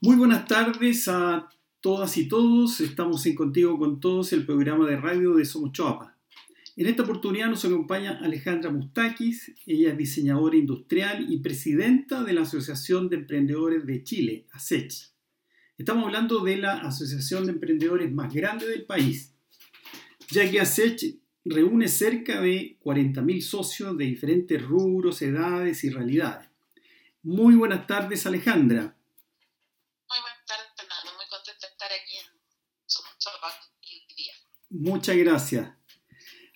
Muy buenas tardes a todas y todos. Estamos en Contigo con Todos, el programa de radio de Somos Choapa. En esta oportunidad nos acompaña Alejandra Mustakis. Ella es diseñadora industrial y presidenta de la Asociación de Emprendedores de Chile, ASECH. Estamos hablando de la asociación de emprendedores más grande del país, ya que ASECH reúne cerca de 40.000 socios de diferentes rubros, edades y realidades. Muy buenas tardes, Alejandra. Muchas gracias.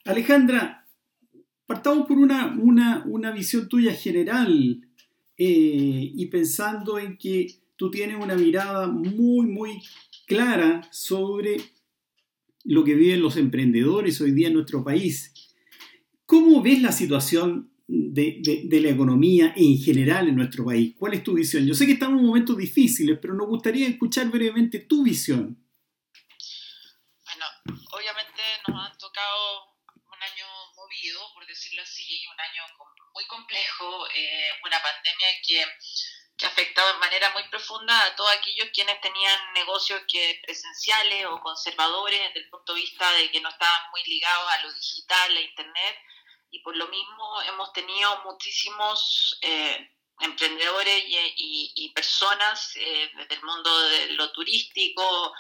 Alejandra, partamos por una, una, visión tuya general eh, y pensando en que tú tienes una mirada muy, muy clara sobre lo que viven los emprendedores hoy día en nuestro país. ¿Cómo ves la situación de, la economía en general en nuestro país? ¿Cuál es tu visión? Yo sé que estamos en momentos difíciles, pero nos gustaría escuchar brevemente tu visión. Bueno, obviamente nos han tocado un año movido, por decirlo así, un año muy complejo, eh, una pandemia que que ha afectado de manera muy profunda a todos aquellos quienes tenían negocios que presenciales o conservadores desde el punto de vista de que no estaban muy ligados a lo digital, a Internet, y por lo mismo hemos tenido muchísimos eh, emprendedores y, personas eh, desde el mundo de lo turístico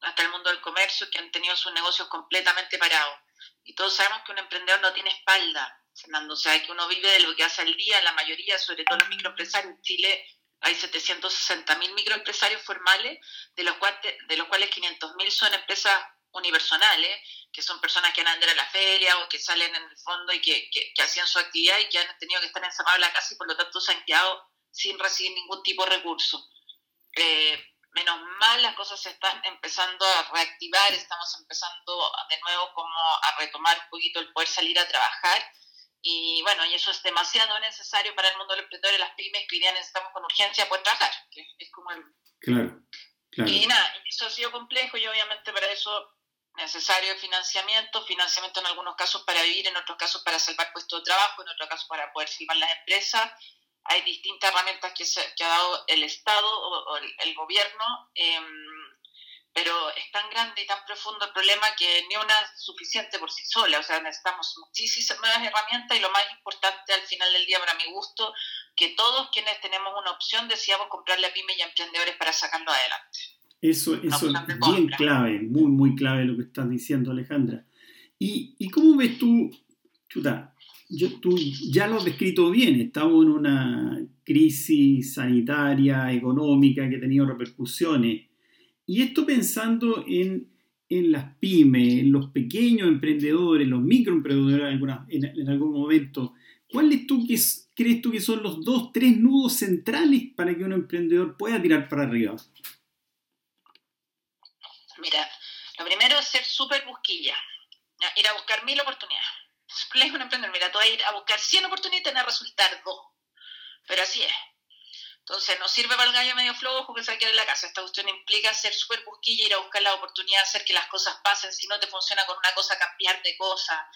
hasta el mundo del comercio que han tenido sus negocios completamente parados. Y todos sabemos que un emprendedor no tiene espalda, Fernando, o sea, que uno vive de lo que hace al día, la mayoría, sobre todo los microempresarios en Chile, hay 760.000 microempresarios formales, de los, cuales, de los cuales 500.000 son empresas unipersonales, que son personas que andado a la feria o que salen en el fondo y que, hacían su actividad y que han tenido que estar encerrados en la casa y por lo tanto se han quedado sin recibir ningún tipo de recurso. Eh, menos mal las cosas se están empezando a reactivar, estamos empezando de nuevo como a retomar un poquito el poder salir a trabajar y bueno, y eso es demasiado necesario para el mundo del emprendedor y las pymes que hoy día necesitamos con urgencia poder trabajar, que es como el... Claro, claro. Y nada, eso ha sido complejo y obviamente para eso necesario financiamiento, financiamiento en algunos casos para vivir, en otros casos para salvar puestos de trabajo, en otros casos para poder salvar las empresas. Hay distintas herramientas que, se, que ha dado el Estado o, el, gobierno. Eh, pero es tan grande y tan profundo el problema que ni una es suficiente por sí sola, o sea, necesitamos muchísimas herramientas y lo más importante al final del día para mi gusto, que todos quienes tenemos una opción deseamos comprarle a pymes y a emprendedores para sacarlo adelante. Eso, eso es bien clave, muy, muy clave lo que estás diciendo Alejandra. ¿Y, y cómo ves tú, chuta, yo, tú ya lo has descrito bien, estamos en una crisis sanitaria, económica que ha tenido repercusiones y esto pensando en, las pymes, en los pequeños emprendedores, los microemprendedores en, en, algún momento, ¿cuáles tú crees tú que son los dos, tres nudos centrales para que un emprendedor pueda tirar para arriba? Mira, lo primero es ser súper busquilla, ir a buscar mil oportunidades. Le un emprendedor, mira, tú vas a ir a buscar 100 oportunidades y tener resultar dos. Pero así es. Entonces, no sirve para el gallo medio flojo que se quede en la casa. Esta cuestión implica ser súper busquilla, ir a buscar la oportunidad, hacer que las cosas pasen. Si no te funciona con una cosa, cambiar de cosa.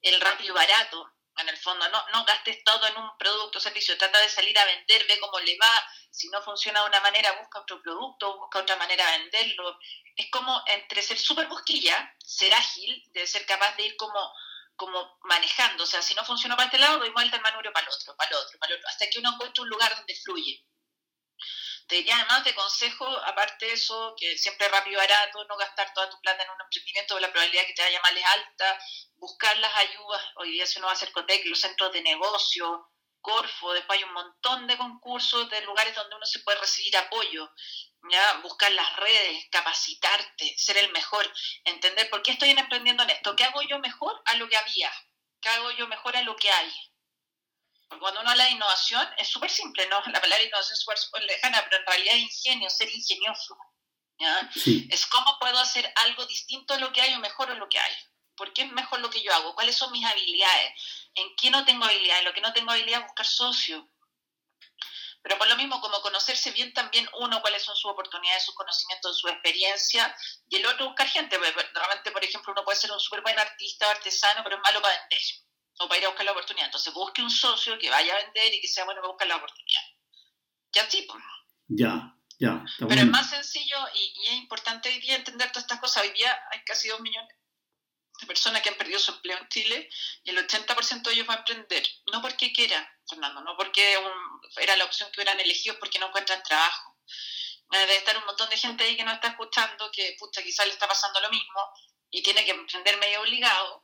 El rápido y barato, en el fondo. No, no gastes todo en un producto o servicio. Trata de salir a vender, ve cómo le va. Si no funciona de una manera, busca otro producto, busca otra manera de venderlo. Es como entre ser súper busquilla, ser ágil, de ser capaz de ir como como manejando, o sea, si no funciona para este lado, doy vuelta el manubrio para el otro, para el otro, para el otro, hasta que uno encuentre un lugar donde fluye. Te diría además de consejo, aparte de eso, que siempre rápido y barato, no gastar toda tu plata en un emprendimiento, la probabilidad que te vaya mal es alta, buscar las ayudas, hoy día si uno va a hacer COTEC, los centros de negocio, Corfo, después hay un montón de concursos de lugares donde uno se puede recibir apoyo, ¿ya? buscar las redes, capacitarte, ser el mejor, entender por qué estoy emprendiendo en esto, qué hago yo mejor a lo que había, qué hago yo mejor a lo que hay cuando uno habla de innovación, es súper simple, ¿no? La palabra innovación es súper lejana, pero en realidad es ingenio, ser ingenioso. ¿ya? Es cómo puedo hacer algo distinto a lo que hay o mejor a lo que hay. ¿Por qué es mejor lo que yo hago? ¿Cuáles son mis habilidades? ¿En qué no tengo habilidades? En lo que no tengo habilidad, buscar socio. Pero por lo mismo, como conocerse bien también uno, cuáles son sus oportunidades, sus conocimientos, su experiencia, y el otro buscar gente. Realmente, por ejemplo, uno puede ser un súper buen artista o artesano, pero es malo para vender o para ir a buscar la oportunidad. Entonces busque un socio que vaya a vender y que sea bueno para buscar la oportunidad. Ya sí, Ya, Pero es más sencillo y, y, es importante hoy día entender todas estas cosas. Hoy día hay casi dos millones de personas que han perdido su empleo en Chile y el 80% de ellos va a emprender. No porque quiera, Fernando, no porque era la opción que hubieran elegido, porque no encuentran trabajo. Debe estar un montón de gente ahí que no está escuchando, que pucha, quizás le está pasando lo mismo y tiene que emprender medio obligado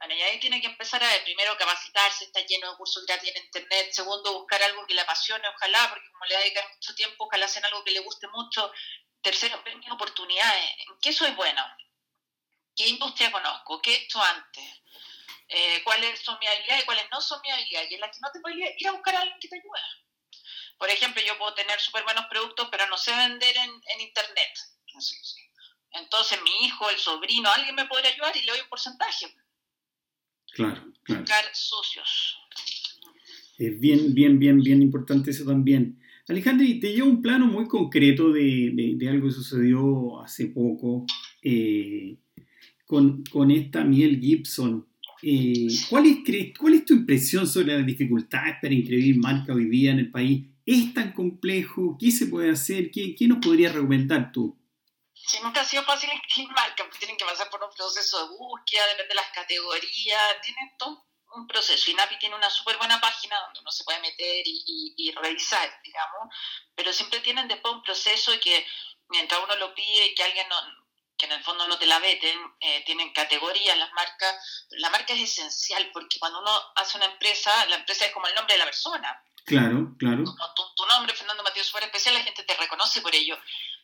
bueno, y ahí tiene que empezar a ver, primero capacitarse, está lleno de cursos gratis en internet, segundo buscar algo que le apasione, ojalá, porque como le dedicar mucho tiempo, ojalá sea algo que le guste mucho, tercero, ver oportunidades, ¿en qué soy bueno? ¿Qué industria conozco? ¿Qué he hecho antes? Eh, ¿Cuáles son mis habilidades y cuáles no son mis habilidades? Y en las que no te podría ir a buscar a alguien que te ayude. Por ejemplo, yo puedo tener súper buenos productos, pero no sé vender en, en internet. Entonces mi hijo, el sobrino, alguien me podría ayudar y le doy un porcentaje. Claro, claro. socios. Es bien, bien, bien, bien importante eso también. Alejandri, te llevo un plano muy concreto de, algo que sucedió hace poco eh, con, esta Miel Gibson. Eh, ¿cuál, es, ¿Cuál es tu impresión sobre las dificultades para inscribir marca hoy día en el país? ¿Es tan complejo? ¿Qué se puede hacer? ¿Qué, nos podrías recomendar tú? Sí, nunca ha sido fácil inscribir marca, pues tienen que pasar por un proceso de búsqueda, depende de las categorías, tienen todo un proceso. Y NAPI tiene una súper buena página donde uno se puede meter y, revisar, digamos, pero siempre tienen después un proceso que mientras uno lo pide y que alguien no, que en el fondo no te la veten, eh, tienen categorías las marcas. La marca es esencial porque cuando uno hace una empresa, la empresa es como el nombre de la persona. Claro, claro. Tu, tu nombre, Fernando Matías, súper especial, la gente te reconoce por ello.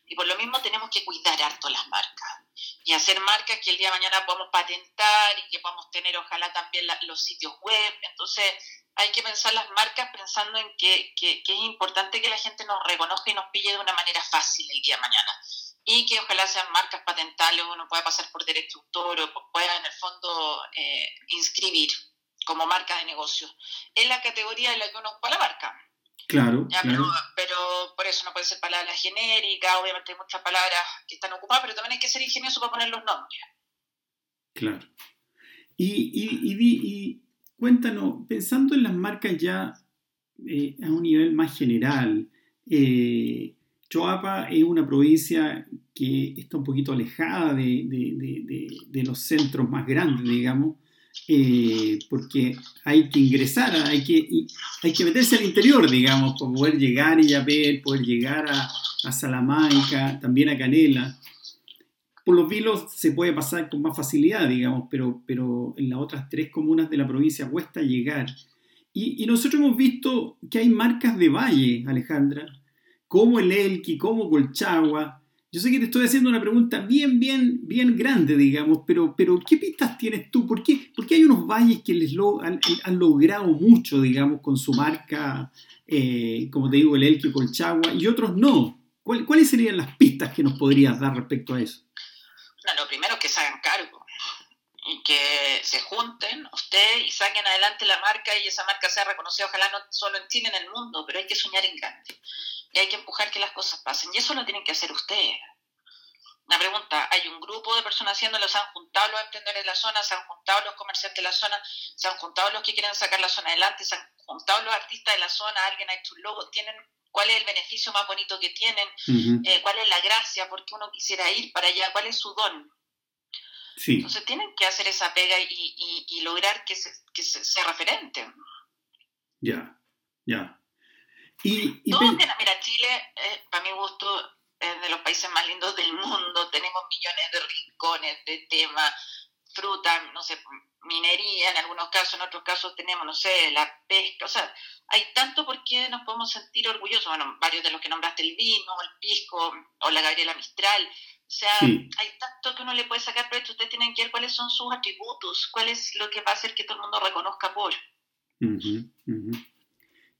Y por lo mismo tenemos que cuidar harto las marcas y hacer marcas que el día de mañana podamos patentar y que podamos tener ojalá también los sitios web. Entonces hay que pensar las marcas pensando en que, que, es importante que la gente nos reconozca y nos pille de una manera fácil el día de mañana. Y que ojalá sean marcas patentables, uno pueda pasar por derecho autor o pueda en el fondo eh, inscribir como marca de negocio en la categoría en la que uno ocupa la marca. Claro, Pero, por eso no puede ser palabras genéricas, obviamente hay muchas palabras que están ocupadas, pero también hay que ser ingenioso para poner los nombres. Claro. Y, y, cuéntanos, pensando en las marcas ya eh, a un nivel más general, eh, Choapa es una provincia que está un poquito alejada de, de los centros más grandes, digamos, eh, porque hay que ingresar, hay que, hay que meterse al interior, digamos, para poder llegar a ver, poder llegar a, a, Salamanca, también a Canela. Por los vilos se puede pasar con más facilidad, digamos, pero, pero en las otras tres comunas de la provincia cuesta llegar. Y, y nosotros hemos visto que hay marcas de valle, Alejandra, como el Elqui, como Colchagua, yo sé que te estoy haciendo una pregunta bien, bien, bien grande, digamos, pero, pero ¿qué pistas tienes tú? ¿Por qué, hay unos valles que les han, logrado mucho, digamos, con su marca, eh, como te digo, el Elqui Colchagua, y otros no? ¿Cuáles serían las pistas que nos podrías dar respecto a eso? lo primero es que se hagan cargo que se junten ustedes y saquen adelante la marca y esa marca sea reconocida, ojalá no solo en Chile, en el mundo, pero hay que soñar en grande y hay que empujar que las cosas pasen. Y eso lo tienen que hacer ustedes. Una pregunta, hay un grupo de personas haciéndolo, se han juntado los emprendedores de la zona, se han juntado los comerciantes de la zona, se han juntado los que quieren sacar la zona adelante, se han juntado los artistas de la zona, alguien ha hecho un logo, tienen cuál es el beneficio más bonito que tienen, eh, cuál es la gracia, por qué uno quisiera ir para allá, cuál es su don. Sí. Entonces tienen que hacer esa pega y, y, lograr que, se, que sea referente. Ya, ya. Y, mira, Chile, eh, para mi gusto, es de los países más lindos del mundo. Tenemos millones de rincones, de temas, fruta, no sé, minería en algunos casos, en otros casos tenemos, no sé, la pesca. O sea, hay tanto por qué nos podemos sentir orgullosos. Bueno, varios de los que nombraste, el vino, el pisco o la Gabriela Mistral. O sea, hay tanto que uno le puede sacar pero Ustedes tienen que ver cuáles son sus atributos, cuál es lo que va a hacer que todo el mundo reconozca por.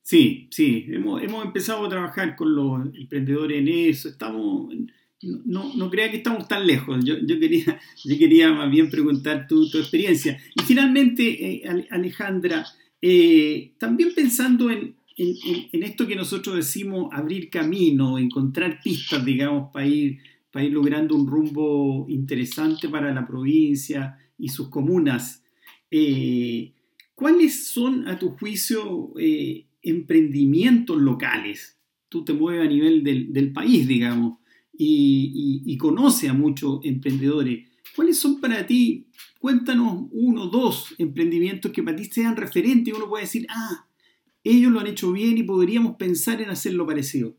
Sí, sí, hemos, hemos, empezado a trabajar con los emprendedores en eso, estamos, no, no crea que estamos tan lejos, yo, yo, quería, yo quería más bien preguntar tu, tu experiencia. Y finalmente, eh, Alejandra, eh, también pensando en, en, en, esto que nosotros decimos abrir camino, encontrar pistas, digamos, para ir, ir logrando un rumbo interesante para la provincia y sus comunas. Eh, ¿Cuáles son, a tu juicio, emprendimientos locales tú te mueves a nivel del, país, digamos, y, y, conoce a muchos emprendedores. ¿Cuáles son para ti? Cuéntanos uno, dos emprendimientos que para ti sean referentes y uno puede decir, ah, ellos lo han hecho bien y podríamos pensar en hacerlo parecido.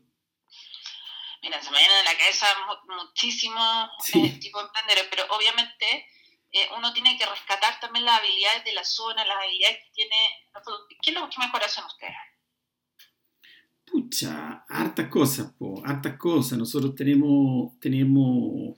Mira, se me vienen a la cabeza muchísimos eh, tipos de emprendedores, pero obviamente eh, uno tiene que rescatar también las habilidades de la zona, las habilidades que tiene. ¿Qué es lo que mejor hacen ustedes? Pucha, hartas cosas, po, hartas cosas. Nosotros tenemos, tenemos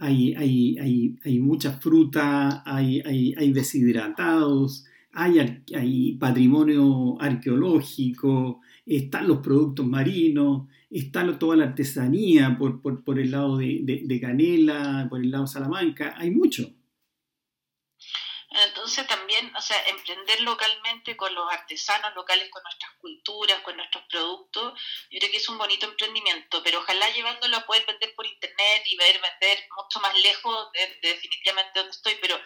hay, hay, hay, hay mucha fruta, hay, hay, hay deshidratados, hay, hay patrimonio arqueológico, están los productos marinos, está toda la artesanía por, por, por el lado de, de, Canela, por el lado de Salamanca, hay mucho. Entonces también, o sea, emprender localmente con los artesanos locales, con nuestras culturas, con nuestros productos, yo creo que es un bonito emprendimiento, pero ojalá llevándolo a poder vender por internet y ver vender mucho más lejos de, definitivamente donde estoy, pero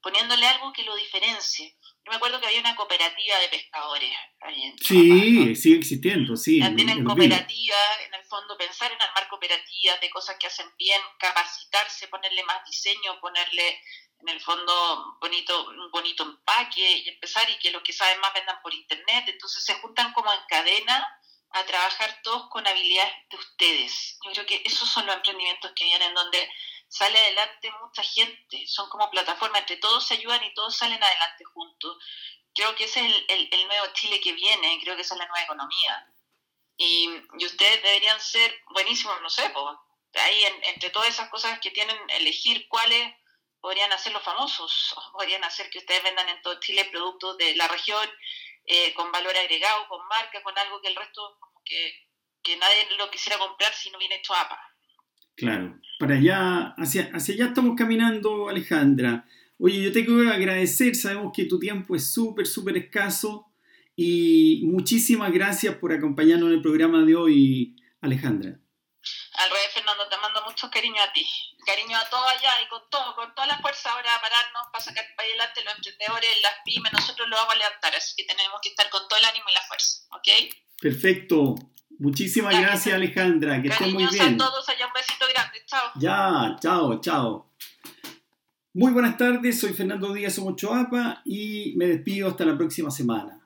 poniéndole algo que lo diferencie. Yo me acuerdo que había una cooperativa de pescadores. Ahí sí, sigue existiendo, sí. Tienen cooperativas, en el fondo pensar en armar cooperativas de cosas que hacen bien, capacitarse, ponerle más diseño, ponerle en el fondo bonito, un bonito empaque y empezar y que los que saben más vendan por internet. Entonces se juntan como en cadena a trabajar todos con habilidades de ustedes. Yo creo que esos son los emprendimientos que vienen donde sale adelante mucha gente, son como plataformas, entre todos se ayudan y todos salen adelante juntos. Creo que ese es el, el, nuevo Chile que viene, creo que esa es la nueva economía. Y, y ustedes deberían ser buenísimos, no sé, pues, ahí entre todas esas cosas que tienen, elegir cuáles podrían hacer los famosos, podrían hacer que ustedes vendan en todo Chile productos de la región eh, con valor agregado, con marca, con algo que el resto como que, que nadie lo quisiera comprar si no viene hecho APA. Claro, para allá, hacia, hacia allá estamos caminando, Alejandra. Oye, yo te quiero agradecer, sabemos que tu tiempo es súper, súper escaso y muchísimas gracias por acompañarnos en el programa de hoy, Alejandra. Al revés, Fernando, te mando mucho cariño a ti. Cariño a todos allá y con todo, con toda la fuerza ahora a pararnos para sacar para adelante los emprendedores, las pymes, nosotros lo vamos a levantar, así que tenemos que estar con todo el ánimo y la fuerza, ¿ok? Perfecto. Muchísimas gracias, Alejandra. Que estén muy bien. a todos allá. Un besito grande. Chao. Ya, chao, chao. Muy buenas tardes. Soy Fernando Díaz Ochoapa y me despido hasta la próxima semana.